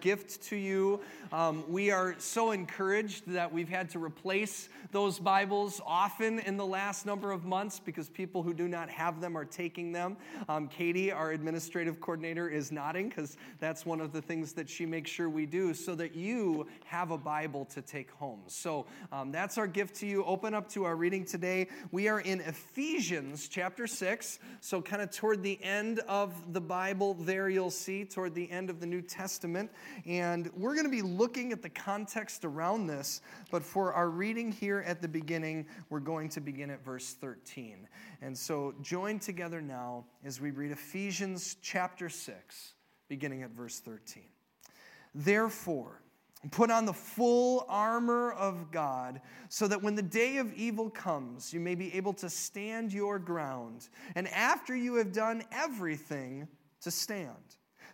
gift to you. Um, we are so encouraged that we've had to replace those Bibles often in the last number of months because people who do not have them are taking them. Um, Katie, our administrative coordinator, is nodding because that's one of the things that she makes sure we do so that you have a Bible to take home. So um, that's our gift to you. Open up to our reading today. We are in Ephesians chapter 6. So, kind of toward the end of the Bible, there you'll see, toward the end of the New Testament. And we're going to be looking at the context around this, but for our reading here at the beginning, we're going to begin at verse 13. And so join together now as we read Ephesians chapter 6, beginning at verse 13. Therefore, Put on the full armor of God so that when the day of evil comes, you may be able to stand your ground. And after you have done everything, to stand.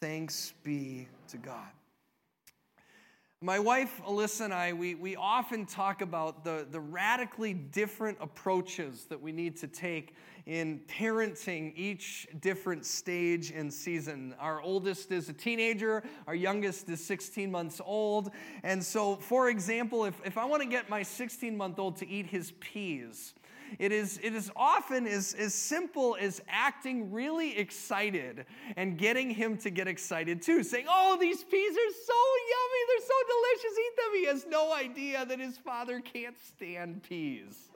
Thanks be to God. My wife, Alyssa, and I, we, we often talk about the, the radically different approaches that we need to take in parenting each different stage and season. Our oldest is a teenager, our youngest is 16 months old. And so, for example, if, if I want to get my 16 month old to eat his peas, it is, it is often as, as simple as acting really excited and getting him to get excited too, saying, Oh, these peas are so yummy, they're so delicious, eat them. He has no idea that his father can't stand peas.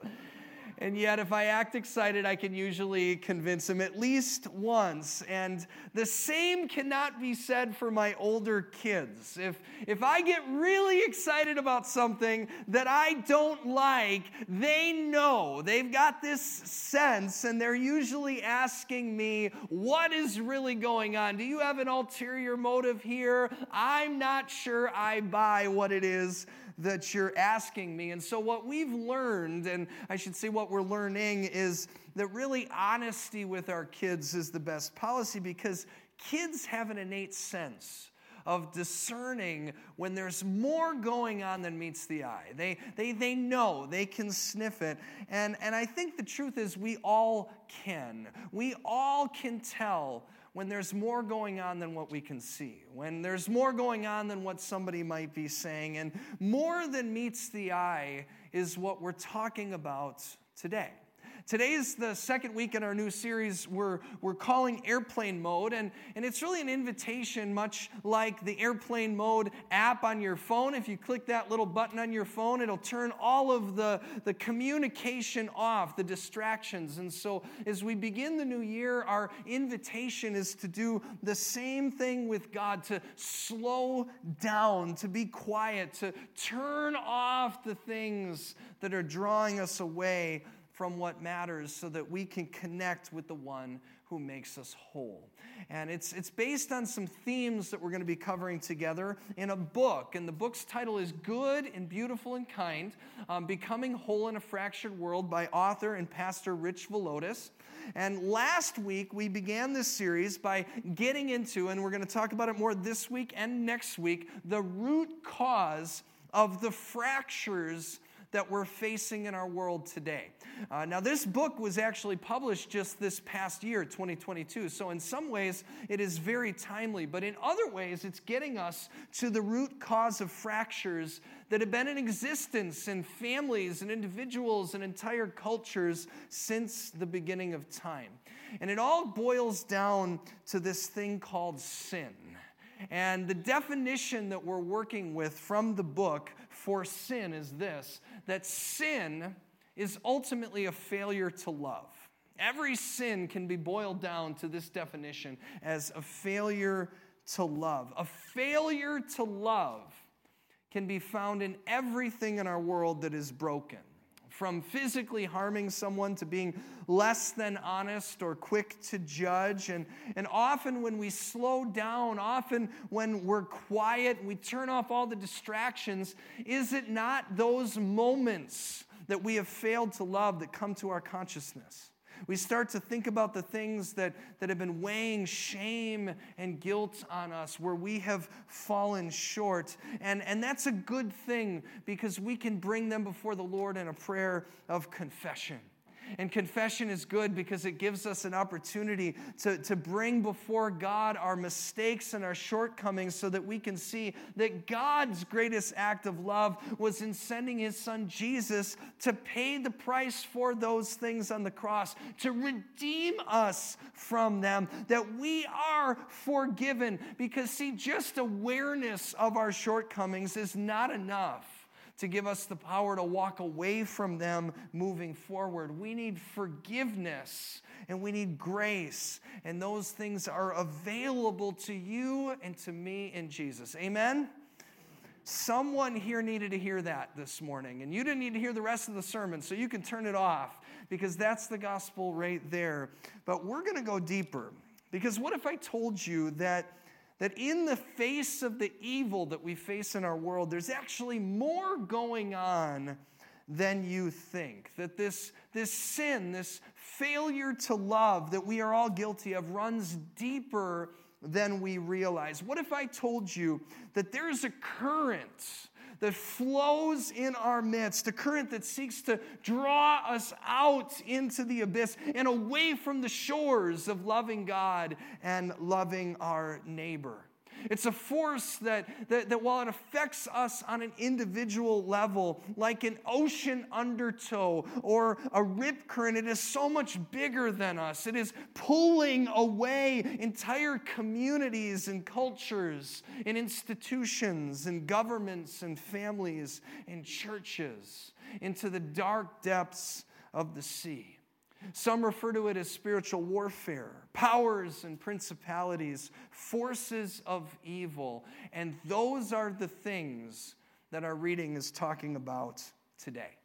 And yet, if I act excited, I can usually convince him at least once. And the same cannot be said for my older kids. If, if I get really excited about something that I don't like, they know. They've got this sense, and they're usually asking me, What is really going on? Do you have an ulterior motive here? I'm not sure I buy what it is that you're asking me. And so, what we've learned, and I should say what we're learning, is that really honesty with our kids is the best policy because kids have an innate sense of discerning when there's more going on than meets the eye. They, they, they know, they can sniff it. And, and I think the truth is, we all can. We all can tell when there's more going on than what we can see, when there's more going on than what somebody might be saying, and more than meets the eye is what we're talking about today. Today is the second week in our new series we're, we're calling Airplane Mode, and, and it's really an invitation, much like the Airplane Mode app on your phone. If you click that little button on your phone, it'll turn all of the, the communication off, the distractions. And so, as we begin the new year, our invitation is to do the same thing with God to slow down, to be quiet, to turn off the things that are drawing us away from what matters so that we can connect with the one who makes us whole. And it's, it's based on some themes that we're going to be covering together in a book. And the book's title is Good and Beautiful and Kind um, Becoming Whole in a Fractured World by author and pastor Rich Villodas. And last week, we began this series by getting into, and we're going to talk about it more this week and next week, the root cause of the fractures that we're facing in our world today. Uh, now, this book was actually published just this past year, 2022. So, in some ways, it is very timely, but in other ways, it's getting us to the root cause of fractures that have been in existence in families and individuals and entire cultures since the beginning of time. And it all boils down to this thing called sin. And the definition that we're working with from the book for sin is this that sin is ultimately a failure to love. Every sin can be boiled down to this definition as a failure to love. A failure to love can be found in everything in our world that is broken from physically harming someone to being less than honest or quick to judge. And, and often when we slow down, often when we're quiet, we turn off all the distractions, is it not those moments that we have failed to love that come to our consciousness? We start to think about the things that, that have been weighing shame and guilt on us, where we have fallen short. And, and that's a good thing because we can bring them before the Lord in a prayer of confession. And confession is good because it gives us an opportunity to, to bring before God our mistakes and our shortcomings so that we can see that God's greatest act of love was in sending his son Jesus to pay the price for those things on the cross, to redeem us from them, that we are forgiven. Because, see, just awareness of our shortcomings is not enough to give us the power to walk away from them moving forward. We need forgiveness and we need grace, and those things are available to you and to me in Jesus. Amen? Someone here needed to hear that this morning, and you didn't need to hear the rest of the sermon, so you can turn it off because that's the gospel right there. But we're going to go deeper because what if I told you that? That in the face of the evil that we face in our world, there's actually more going on than you think. That this, this sin, this failure to love that we are all guilty of, runs deeper than we realize. What if I told you that there is a current? That flows in our midst, a current that seeks to draw us out into the abyss and away from the shores of loving God and loving our neighbor. It's a force that, that, that, while it affects us on an individual level, like an ocean undertow or a rip current, it is so much bigger than us. It is pulling away entire communities and cultures and institutions and governments and families and churches into the dark depths of the sea. Some refer to it as spiritual warfare, powers and principalities, forces of evil. And those are the things that our reading is talking about today.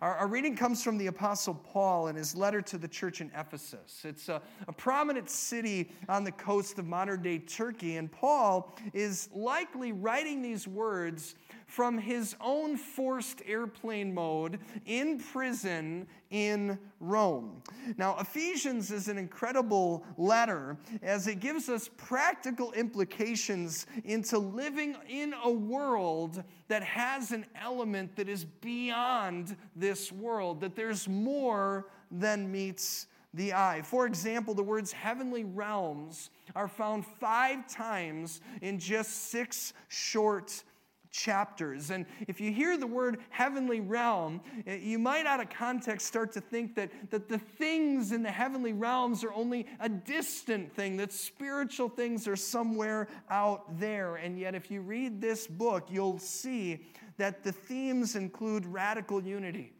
Our, our, reading comes from the Apostle Paul in his letter to the church in Ephesus. It's a, a prominent city on the coast of modern day Turkey, and Paul is likely writing these words from his own forced airplane mode in prison in Rome. Now, Ephesians is an incredible letter as it gives us practical implications into living in a world that has an element that is beyond this world, that there's more than meets the eye. For example, the words heavenly realms are found five times in just six short chapters. And if you hear the word heavenly realm, eh, you might out of context start to think that, that the things in the heavenly realms are only a distant thing, that spiritual things are somewhere out there. And yet, if you read this book, you'll see that the themes include radical unity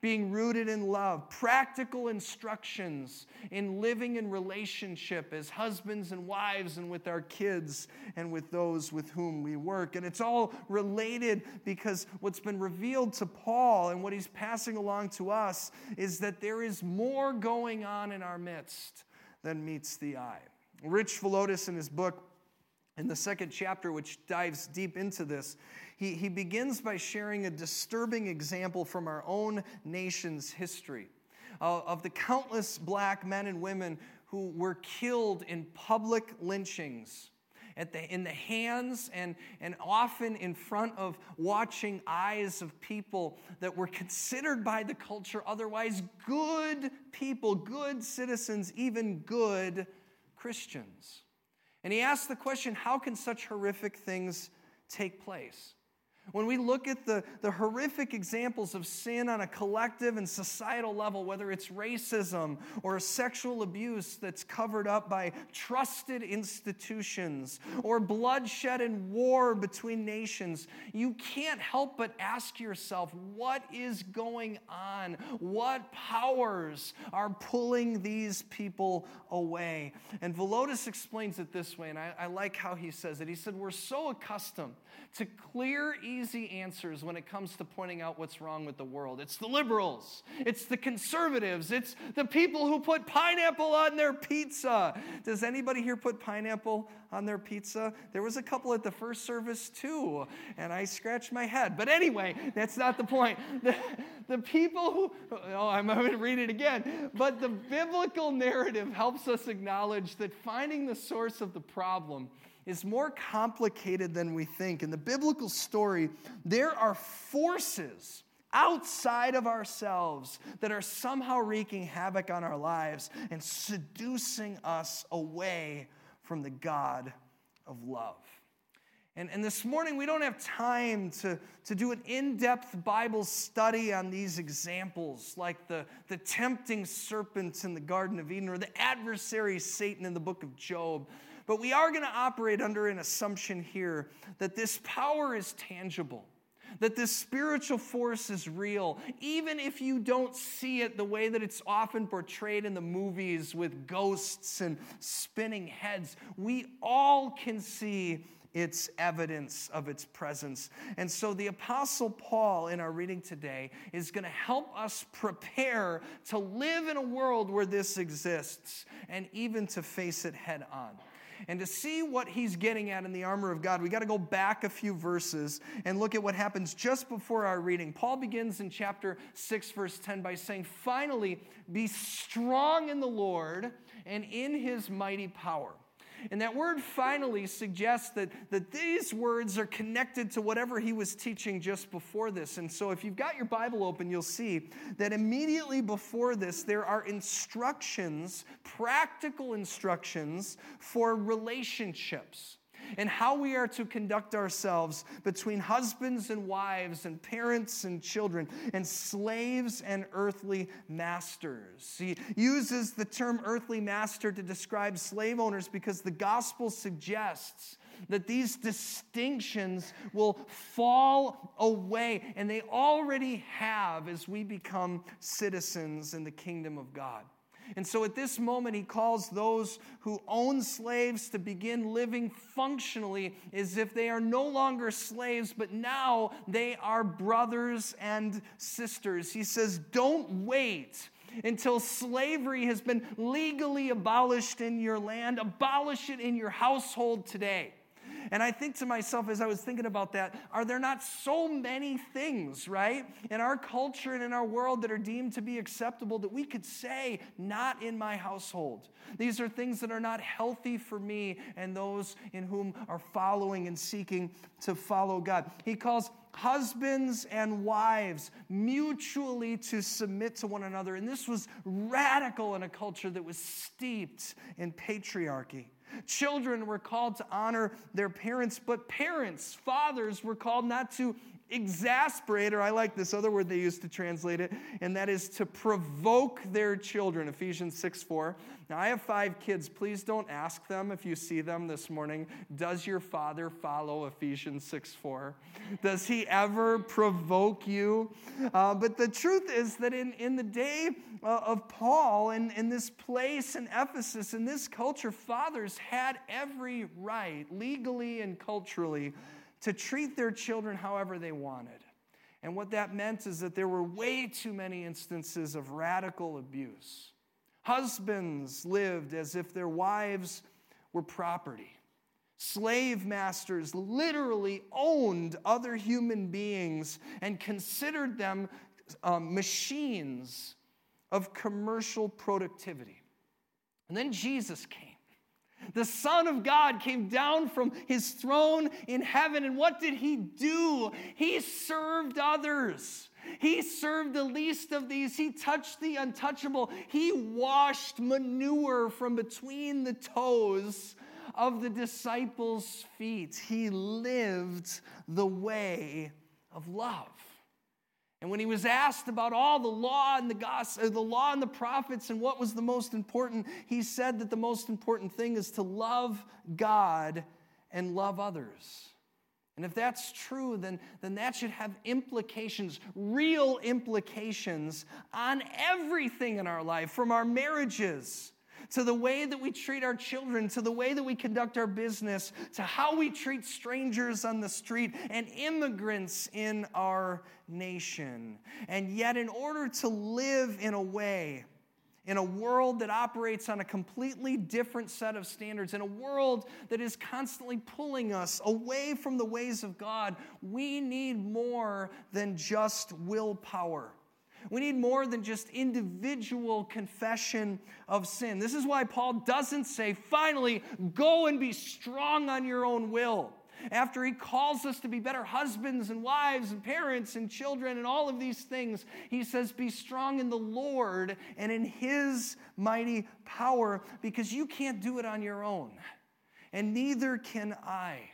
being rooted in love, practical instructions in living in relationship as husbands and wives and with our kids and with those with whom we work. And it's all related because what's been revealed to Paul and what he's passing along to us is that there is more going on in our midst than meets the eye. Rich Villodas, in his book, in the second chapter, which dives deep into this, he, he begins by sharing a disturbing example from our own nation's history uh, of the countless black men and women who were killed in public lynchings. At the, in the hands and, and often in front of watching eyes of people that were considered by the culture otherwise good people, good citizens, even good Christians. And he asked the question how can such horrific things take place? When we look at the, the horrific examples of sin on a collective and societal level, whether it's racism or sexual abuse that's covered up by trusted institutions or bloodshed and war between nations, you can't help but ask yourself what is going on? What powers are pulling these people away? And Villodas explains it this way, and I, I like how he says it. He said, We're so accustomed to clear evil easy answers when it comes to pointing out what's wrong with the world. It's the liberals, it's the conservatives, it's the people who put pineapple on their pizza. Does anybody here put pineapple on their pizza? There was a couple at the first service too, and I scratched my head. But anyway, that's not the point. The, the people who, oh, I'm going to read it again. But the biblical narrative helps us acknowledge that finding the source of the problem is more complicated than we think. In the biblical story, there are forces outside of ourselves that are somehow wreaking havoc on our lives and seducing us away from the God of love. And, and this morning, we don't have time to, to do an in depth Bible study on these examples, like the, the tempting serpent in the Garden of Eden or the adversary Satan in the book of Job. But we are going to operate under an assumption here that this power is tangible, that this spiritual force is real, even if you don't see it the way that it's often portrayed in the movies with ghosts and spinning heads. We all can see its evidence of its presence. And so the Apostle Paul, in our reading today, is going to help us prepare to live in a world where this exists and even to face it head on. And to see what he's getting at in the armor of God, we got to go back a few verses and look at what happens just before our reading. Paul begins in chapter 6, verse 10 by saying, Finally, be strong in the Lord and in his mighty power. And that word finally suggests that, that these words are connected to whatever he was teaching just before this. And so if you've got your Bible open, you'll see that immediately before this, there are instructions, practical instructions for relationships and how we are to conduct ourselves between husbands and wives, and parents and children, and slaves and earthly masters. He uses the term earthly master to describe slave owners because the gospel suggests that these distinctions will fall away, and they already have as we become citizens in the kingdom of God. And so at this moment, he calls those who own slaves to begin living functionally as if they are no longer slaves, but now they are brothers and sisters. He says, Don't wait until slavery has been legally abolished in your land, abolish it in your household today. And I think to myself as I was thinking about that, are there not so many things, right, in our culture and in our world that are deemed to be acceptable that we could say, not in my household? These are things that are not healthy for me and those in whom are following and seeking to follow God. He calls husbands and wives mutually to submit to one another. And this was radical in a culture that was steeped in patriarchy. Children were called to honor their parents, but parents, fathers, were called not to exasperate, or I like this other word they used to translate it, and that is to provoke their children. Ephesians 6 4. Now, I have five kids. Please don't ask them if you see them this morning, does your father follow Ephesians 6 4? Does he ever provoke you? Uh, but the truth is that in, in the day uh, of Paul, in, in this place in Ephesus, in this culture, fathers had every right, legally and culturally, to treat their children however they wanted. And what that meant is that there were way too many instances of radical abuse. Husbands lived as if their wives were property. Slave masters literally owned other human beings and considered them um, machines of commercial productivity. And then Jesus came. The Son of God came down from his throne in heaven, and what did he do? He served others. He served the least of these. He touched the untouchable. He washed manure from between the toes of the disciples' feet. He lived the way of love. And when he was asked about all the law and the gospel, uh, the law and the prophets and what was the most important, he said that the most important thing is to love God and love others. And if that's true, then, then that should have implications, real implications on everything in our life, from our marriages to the way that we treat our children, to the way that we conduct our business, to how we treat strangers on the street and immigrants in our nation. And yet, in order to live in a way, in a world that operates on a completely different set of standards, in a world that is constantly pulling us away from the ways of God, we need more than just willpower. We need more than just individual confession of sin. This is why Paul doesn't say, finally, go and be strong on your own will. After he calls us to be better husbands and wives and parents and children and all of these things, he says, Be strong in the Lord and in his mighty power because you can't do it on your own. And neither can I.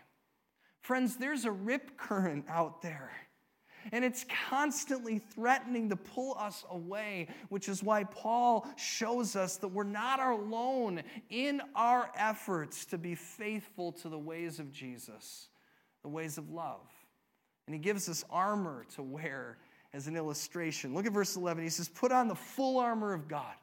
Friends, there's a rip current out there and it's constantly threatening to pull us away, which is why Paul shows us that we're not alone in our efforts to be faithful to the ways of Jesus, the ways of love. And he gives us armor to wear as an illustration. Look at verse 11. He says, Put on the full armor of God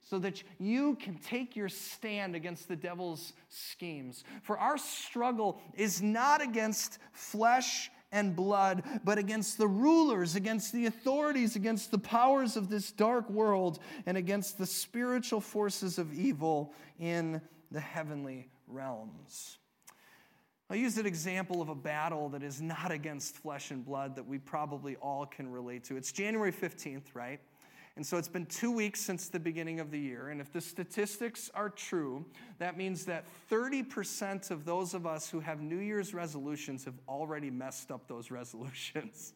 so that you can take your stand against the devil's schemes. For our struggle is not against flesh and blood, but against the rulers, against the authorities, against the powers of this dark world, and against the spiritual forces of evil in the heavenly realms. I'll use an example of a battle that is not against flesh and blood that we probably all can relate to. It's January 15th, right? And so it's been two weeks since the beginning of the year. And if the statistics are true, that means that 30% of those of us who have New Year's resolutions have already messed up those resolutions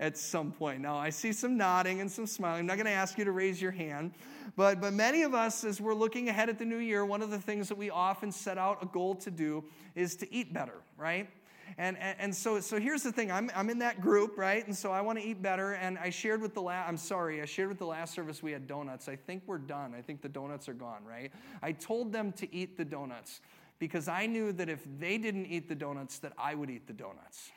at some point. Now, I see some nodding and some smiling. I'm not going to ask you to raise your hand. But, but many of us, as we're looking ahead at the new year, one of the things that we often set out a goal to do is to eat better, right? And, and, and, so, so here's the thing I'm, I'm in that group, right? And so I want to eat better. And I shared with the last, I'm sorry, I shared with the last service we had donuts. I think we're done. I think the donuts are gone, right? I told them to eat the donuts because I knew that if they didn't eat the donuts, that I would eat the donuts.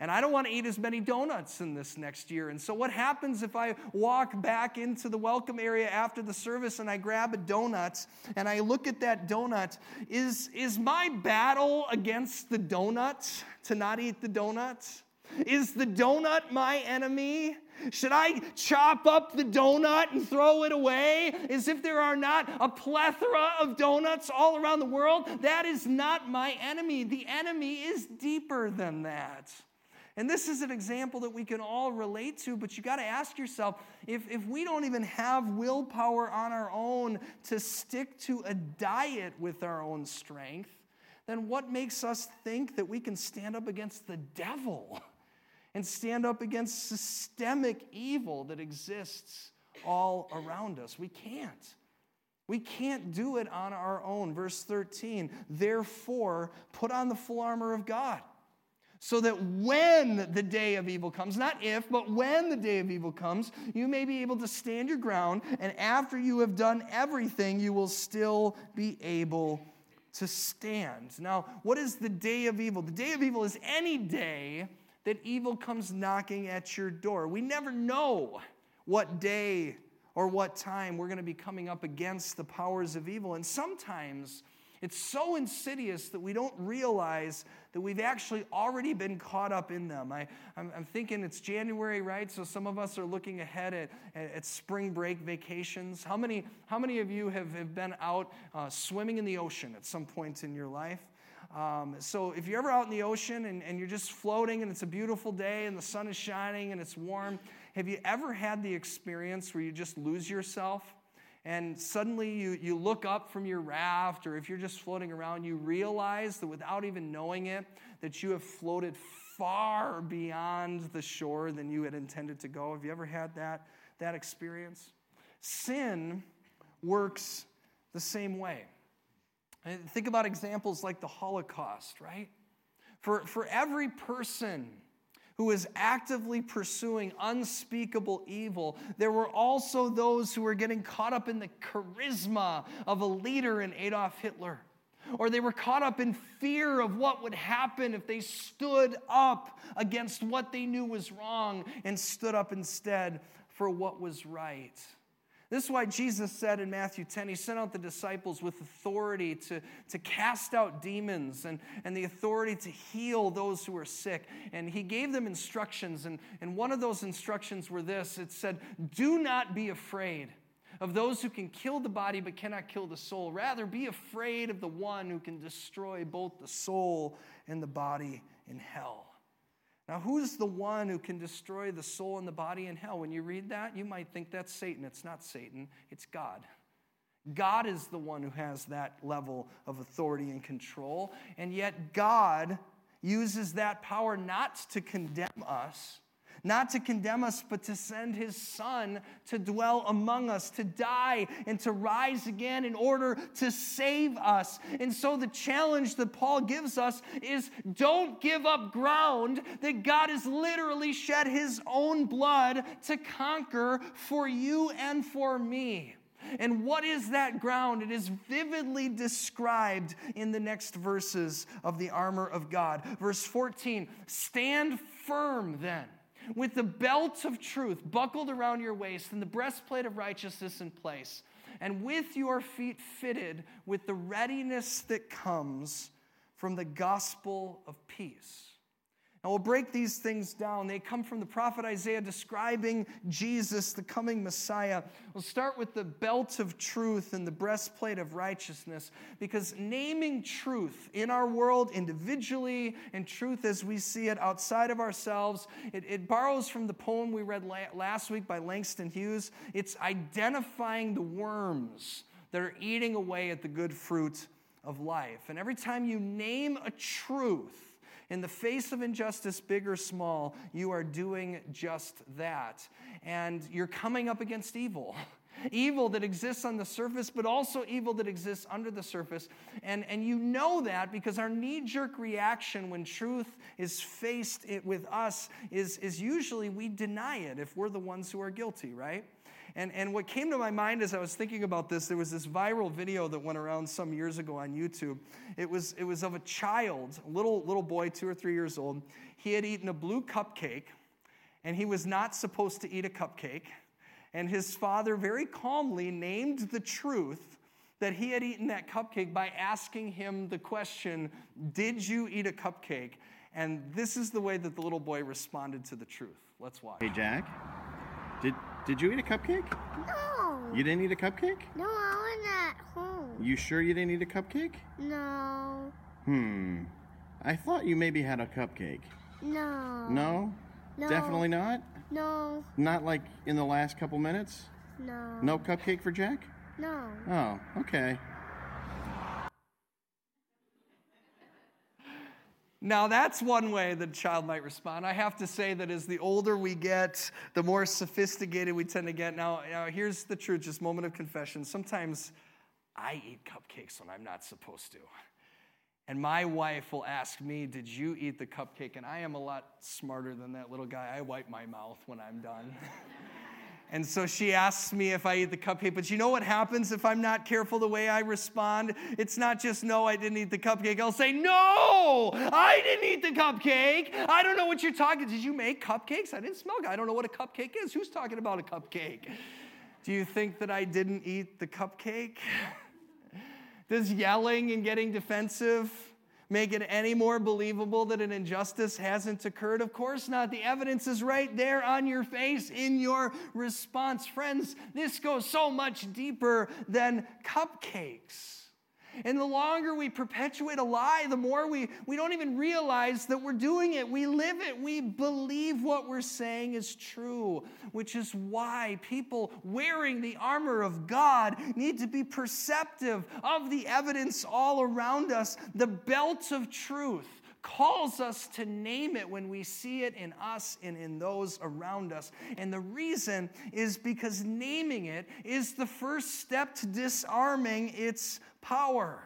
And I don't want to eat as many donuts in this next year. And so, what happens if I walk back into the welcome area after the service and I grab a donut and I look at that donut? Is, is my battle against the donut to not eat the donut? Is the donut my enemy? Should I chop up the donut and throw it away as if there are not a plethora of donuts all around the world? That is not my enemy. The enemy is deeper than that. And this is an example that we can all relate to, but you got to ask yourself if, if we don't even have willpower on our own to stick to a diet with our own strength, then what makes us think that we can stand up against the devil and stand up against systemic evil that exists all around us? We can't. We can't do it on our own. Verse 13, therefore, put on the full armor of God so that when the day of evil comes, not if, but when the day of evil comes, you may be able to stand your ground, and after you have done everything, you will still be able to stand. Now, what is the day of evil? The day of evil is any day that evil comes knocking at your door. We never know what day or what time we're going to be coming up against the powers of evil, and sometimes it's so insidious that we don't realize that we've actually already been caught up in them. I, am thinking it's January, right? So some of us are looking ahead at, at, spring break vacations. How many, how many of you have, have been out uh, swimming in the ocean at some point in your life? Um, so if you're ever out in the ocean and, and you're just floating and it's a beautiful day and the sun is shining and it's warm, have you ever had the experience where you just lose yourself? And suddenly you, you look up from your raft, or if you're just floating around, you realize that without even knowing it, that you have floated far beyond the shore than you had intended to go. Have you ever had that, that experience? Sin works the same way. Uh, think about examples like the Holocaust, right? For, for every person who was actively pursuing unspeakable evil, there were also those who were getting caught up in the charisma of a leader in Adolf Hitler. Or they were caught up in fear of what would happen if they stood up against what they knew was wrong and stood up instead for what was right. This is why Jesus said in Matthew 10, he sent out the disciples with authority to, to cast out demons and, and the authority to heal those who are sick. And he gave them instructions. And, and one of those instructions were this it said, Do not be afraid of those who can kill the body but cannot kill the soul. Rather, be afraid of the one who can destroy both the soul and the body in hell. Now, who's the one who can destroy the soul and the body in hell? When you read that, you might think that's Satan. It's not Satan, it's God. God is the one who has that level of authority and control. And yet, God uses that power not to condemn us, not to condemn us, but to send his son to dwell among us, to die and to rise again in order to save us. And so the challenge that Paul gives us is don't give up ground that God has literally shed his own blood to conquer for you and for me. And what is that ground? It is vividly described in the next verses of the armor of God. Verse 14 Stand firm then with the belt of truth buckled around your waist and the breastplate of righteousness in place, and with your feet fitted with the readiness that comes from the gospel of peace. And we'll break these things down. They come from the prophet Isaiah describing Jesus, the coming Messiah. We'll start with the belt of truth and the breastplate of righteousness, because naming truth in our world individually and truth as we see it outside of ourselves, it, it borrows from the poem we read la- last week by Langston Hughes. It's identifying the worms that are eating away at the good fruit of life. And every time you name a truth, in the face of injustice, big or small, you are doing just that. And you're coming up against evil. Evil that exists on the surface, but also evil that exists under the surface. And, and you know that because our knee jerk reaction when truth is faced with us is, is usually we deny it if we're the ones who are guilty, right? And, and what came to my mind as I was thinking about this, there was this viral video that went around some years ago on YouTube. It was, it was of a child, a little, little boy, two or three years old. He had eaten a blue cupcake, and he was not supposed to eat a cupcake. And his father very calmly named the truth that he had eaten that cupcake by asking him the question, Did you eat a cupcake? And this is the way that the little boy responded to the truth. Let's watch. Hey, Jack. Did did you eat a cupcake? No. You didn't eat a cupcake? No, I was at home. You sure you didn't eat a cupcake? No. Hmm. I thought you maybe had a cupcake. No. No? No. Definitely not? No. Not like in the last couple minutes? No. No cupcake for Jack? No. Oh, okay. Now, that's one way that a child might respond. I have to say that as the older we get, the more sophisticated we tend to get. Now, now here's the truth, just moment of confession. Sometimes I eat cupcakes when I'm not supposed to. And my wife will ask me, Did you eat the cupcake? And I am a lot smarter than that little guy. I wipe my mouth when I'm done. And so she asks me if I eat the cupcake. But you know what happens if I'm not careful the way I respond? It's not just, no, I didn't eat the cupcake. I'll say, no, I didn't eat the cupcake. I don't know what you're talking. Did you make cupcakes? I didn't smell. I don't know what a cupcake is. Who's talking about a cupcake? Do you think that I didn't eat the cupcake? Does yelling and getting defensive make it any more believable that an injustice hasn't occurred? Of course not. The evidence is right there on your face in your response. Friends, this goes so much deeper than cupcakes. And the longer we perpetuate a lie, the more we, we don't even realize that we're doing it. We live it. We believe what we're saying is true, which is why people wearing the armor of God need to be perceptive of the evidence all around us. The belt of truth calls us to name it when we see it in us and in those around us. And the reason is because naming it is the first step to disarming its power.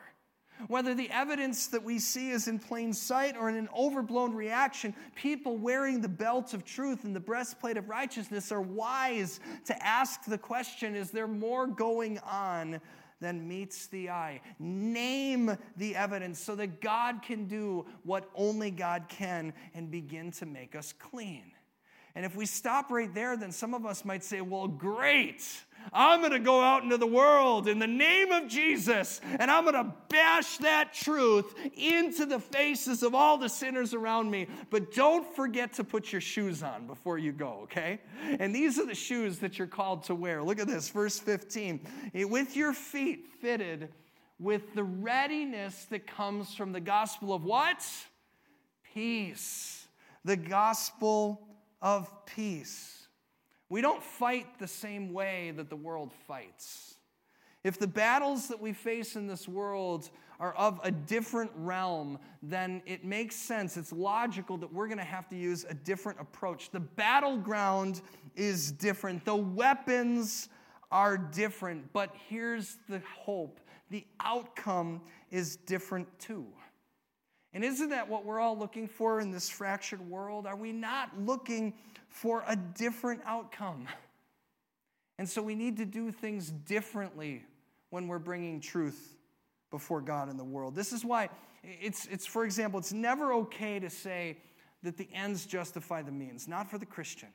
Whether the evidence that we see is in plain sight or in an overblown reaction, people wearing the belt of truth and the breastplate of righteousness are wise to ask the question is there more going on than meets the eye? Name the evidence so that God can do what only God can and begin to make us clean. And if we stop right there, then some of us might say, well, great. I'm going to go out into the world in the name of Jesus, and I'm going to bash that truth into the faces of all the sinners around me. But don't forget to put your shoes on before you go, okay? And these are the shoes that you're called to wear. Look at this, verse 15. With your feet fitted with the readiness that comes from the gospel of what? Peace. The gospel of peace. We don't fight the same way that the world fights. If the battles that we face in this world are of a different realm, then it makes sense. It's logical that we're going to have to use a different approach. The battleground is different, the weapons are different, but here's the hope the outcome is different too. And isn't that what we're all looking for in this fractured world? Are we not looking for a different outcome? And so we need to do things differently when we're bringing truth before God in the world. This is why it's, it's for example, it's never okay to say that the ends justify the means, not for the Christian.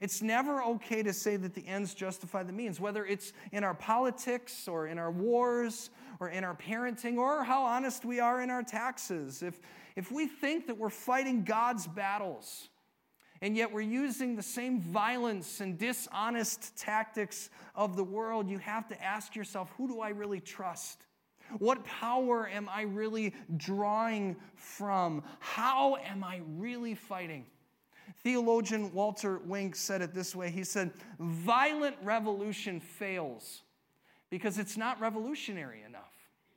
It's never okay to say that the ends justify the means, whether it's in our politics or in our wars or in our parenting or how honest we are in our taxes. If, if we think that we're fighting God's battles, and yet we're using the same violence and dishonest tactics of the world, you have to ask yourself who do I really trust? What power am I really drawing from? How am I really fighting? Theologian Walter Wink said it this way He said, Violent revolution fails because it's not revolutionary enough.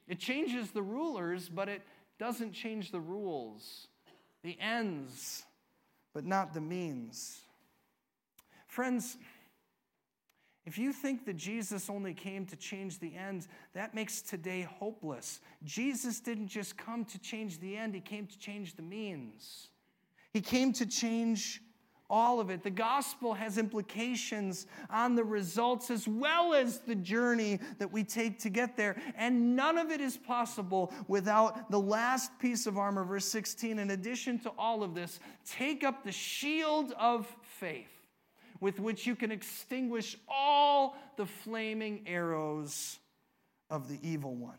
It changes the rulers, but it doesn't change the rules, the ends, but not the means. Friends, if you think that Jesus only came to change the ends, that makes today hopeless. Jesus didn't just come to change the end, he came to change the means. He came to change all of it. The gospel has implications on the results as well as the journey that we take to get there. And none of it is possible without the last piece of armor, verse 16. In addition to all of this, take up the shield of faith with which you can extinguish all the flaming arrows of the evil one.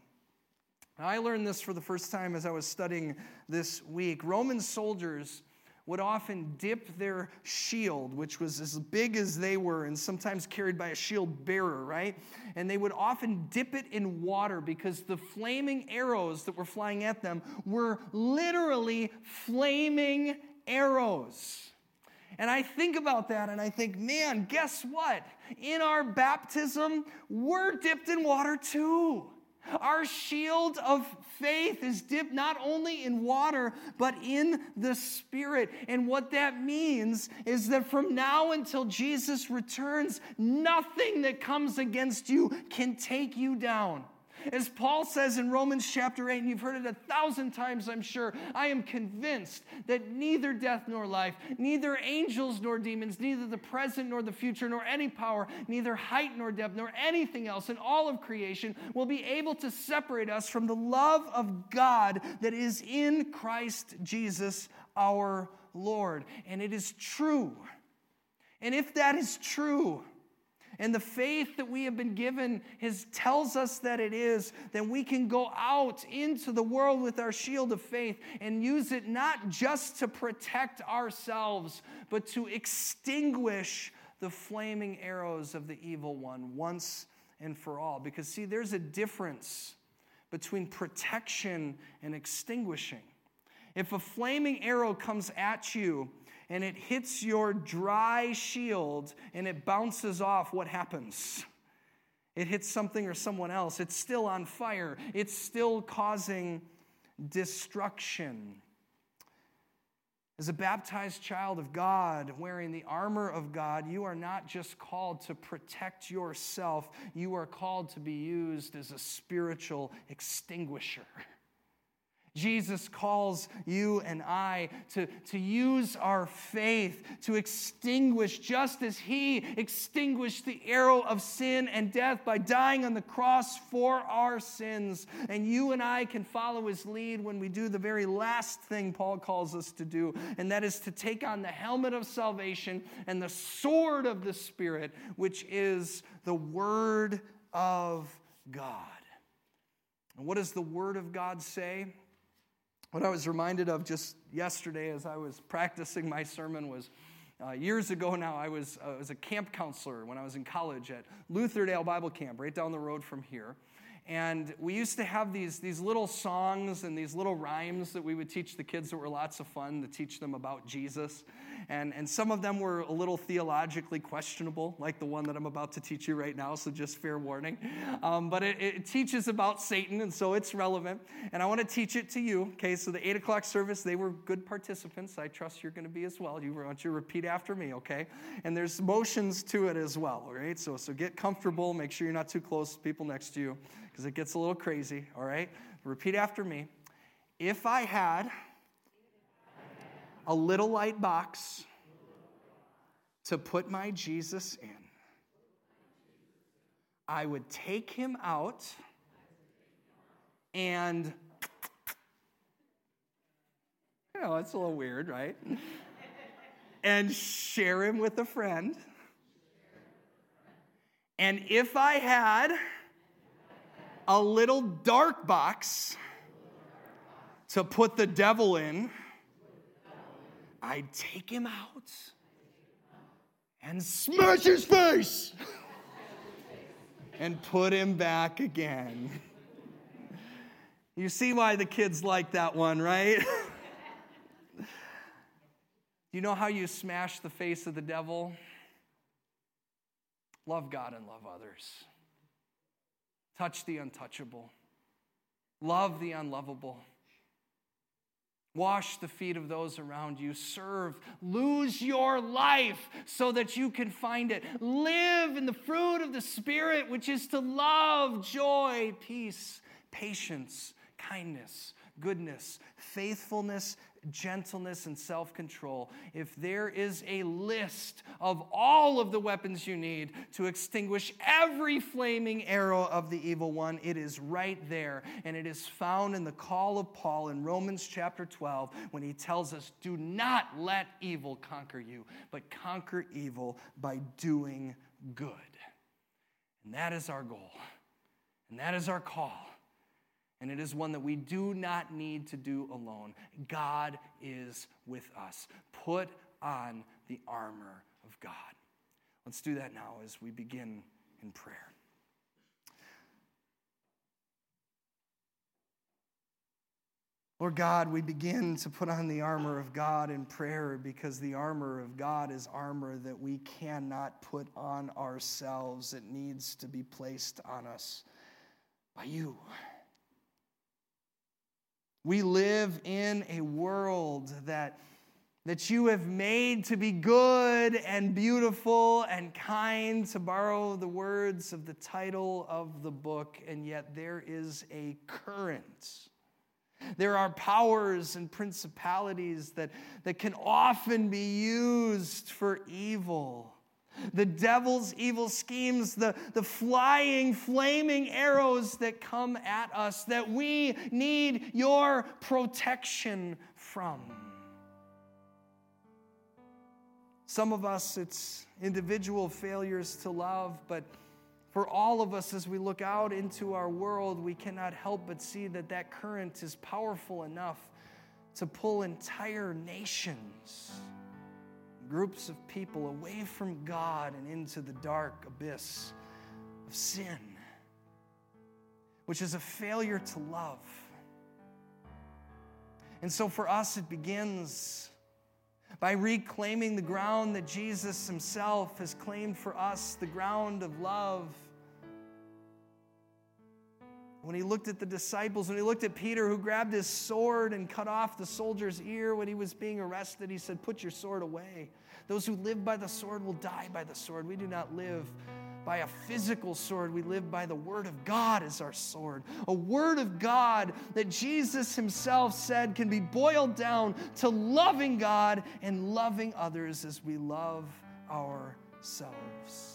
Now, I learned this for the first time as I was studying this week. Roman soldiers would often dip their shield, which was as big as they were and sometimes carried by a shield bearer, right? And they would often dip it in water because the flaming arrows that were flying at them were literally flaming arrows. And I think about that and I think, man, guess what? In our baptism, we're dipped in water too. Our shield of faith is dipped not only in water, but in the Spirit. And what that means is that from now until Jesus returns, nothing that comes against you can take you down. As Paul says in Romans chapter 8, and you've heard it a thousand times, I'm sure, I am convinced that neither death nor life, neither angels nor demons, neither the present nor the future, nor any power, neither height nor depth, nor anything else in all of creation will be able to separate us from the love of God that is in Christ Jesus our Lord. And it is true. And if that is true, and the faith that we have been given is, tells us that it is, then we can go out into the world with our shield of faith and use it not just to protect ourselves, but to extinguish the flaming arrows of the evil one once and for all. Because, see, there's a difference between protection and extinguishing. If a flaming arrow comes at you, and it hits your dry shield and it bounces off, what happens? It hits something or someone else. It's still on fire, it's still causing destruction. As a baptized child of God, wearing the armor of God, you are not just called to protect yourself, you are called to be used as a spiritual extinguisher. Jesus calls you and I to, to use our faith to extinguish, just as He extinguished the arrow of sin and death by dying on the cross for our sins. And you and I can follow His lead when we do the very last thing Paul calls us to do, and that is to take on the helmet of salvation and the sword of the Spirit, which is the Word of God. And what does the Word of God say? What I was reminded of just yesterday as I was practicing my sermon was uh, years ago now, I was, uh, was a camp counselor when I was in college at Lutherdale Bible Camp, right down the road from here. And we used to have these, these little songs and these little rhymes that we would teach the kids that were lots of fun to teach them about Jesus. And, and some of them were a little theologically questionable, like the one that I'm about to teach you right now, so just fair warning. Um, but it, it teaches about Satan, and so it's relevant. And I want to teach it to you. Okay, so the 8 o'clock service, they were good participants. I trust you're going to be as well. You want you to repeat after me, okay? And there's motions to it as well, all right? So, so get comfortable. Make sure you're not too close to people next to you because it gets a little crazy, all right? Repeat after me. If I had a little light box to put my Jesus in. I would take him out and, you know, it's a little weird, right? and share him with a friend. And if I had a little dark box to put the devil in, I'd take him out and smash his face and put him back again. You see why the kids like that one, right? you know how you smash the face of the devil? Love God and love others. Touch the untouchable. Love the unlovable. Wash the feet of those around you. Serve. Lose your life so that you can find it. Live in the fruit of the Spirit, which is to love, joy, peace, patience, kindness, goodness, faithfulness, gentleness, and self control. If there is a list of all of the weapons you need to extinguish every flaming arrow of the evil one, it is right there. And it is found in the call of Paul in Romans chapter 12 when he tells us, Do not let evil conquer you, but conquer evil by doing good. And that is our goal. And that is our call and it is one that we do not need to do alone. God is with us. Put on the armor of God. Let's do that now as we begin in prayer. Lord God, we begin to put on the armor of God in prayer because the armor of God is armor that we cannot put on ourselves. It needs to be placed on us by you. We live in a world that, that you have made to be good and beautiful and kind, to borrow the words of the title of the book, and yet there is a current. There are powers and principalities that, that can often be used for evil the devil's evil schemes, the, the flying, flaming arrows that come at us that we need your protection from. Some of us, it's individual failures to love, but for all of us, as we look out into our world, we cannot help but see that that current is powerful enough to pull entire nations groups of people away from God and into the dark abyss of sin, which is a failure to love. And so for us, it begins by reclaiming the ground that Jesus himself has claimed for us, the ground of love. When he looked at the disciples, when he looked at Peter, who grabbed his sword and cut off the soldier's ear when he was being arrested, he said, Put your sword away. Those who live by the sword will die by the sword. We do not live by a physical sword. We live by the Word of God as our sword. A Word of God that Jesus Himself said can be boiled down to loving God and loving others as we love ourselves.